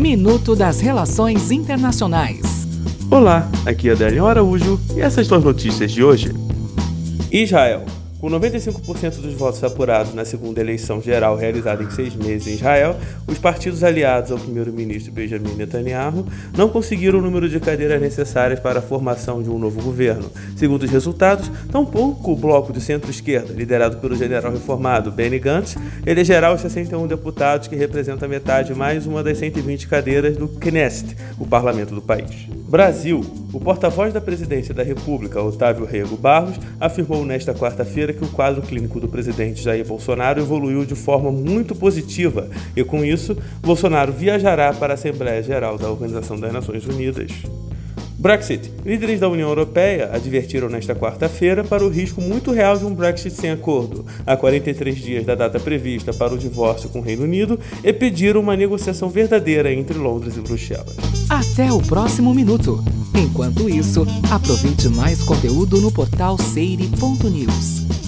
Minuto das Relações Internacionais. Olá, aqui é Adélio Araújo e essas são as notícias de hoje. Israel. Com 95% dos votos apurados na segunda eleição geral realizada em seis meses em Israel, os partidos aliados ao primeiro-ministro Benjamin Netanyahu não conseguiram o número de cadeiras necessárias para a formação de um novo governo. Segundo os resultados, tampouco o bloco de centro-esquerda, liderado pelo general reformado Benny Gantz, elegerá os 61 deputados que representam metade mais uma das 120 cadeiras do Knesset, o parlamento do país. Brasil. O porta-voz da Presidência da República, Otávio Rego Barros, afirmou nesta quarta-feira que o quadro clínico do presidente Jair Bolsonaro evoluiu de forma muito positiva e, com isso, Bolsonaro viajará para a Assembleia Geral da Organização das Nações Unidas. Brexit. Líderes da União Europeia advertiram nesta quarta-feira para o risco muito real de um Brexit sem acordo, a 43 dias da data prevista para o divórcio com o Reino Unido, e pediram uma negociação verdadeira entre Londres e Bruxelas. Até o próximo minuto. Enquanto isso, aproveite mais conteúdo no portal seire.news.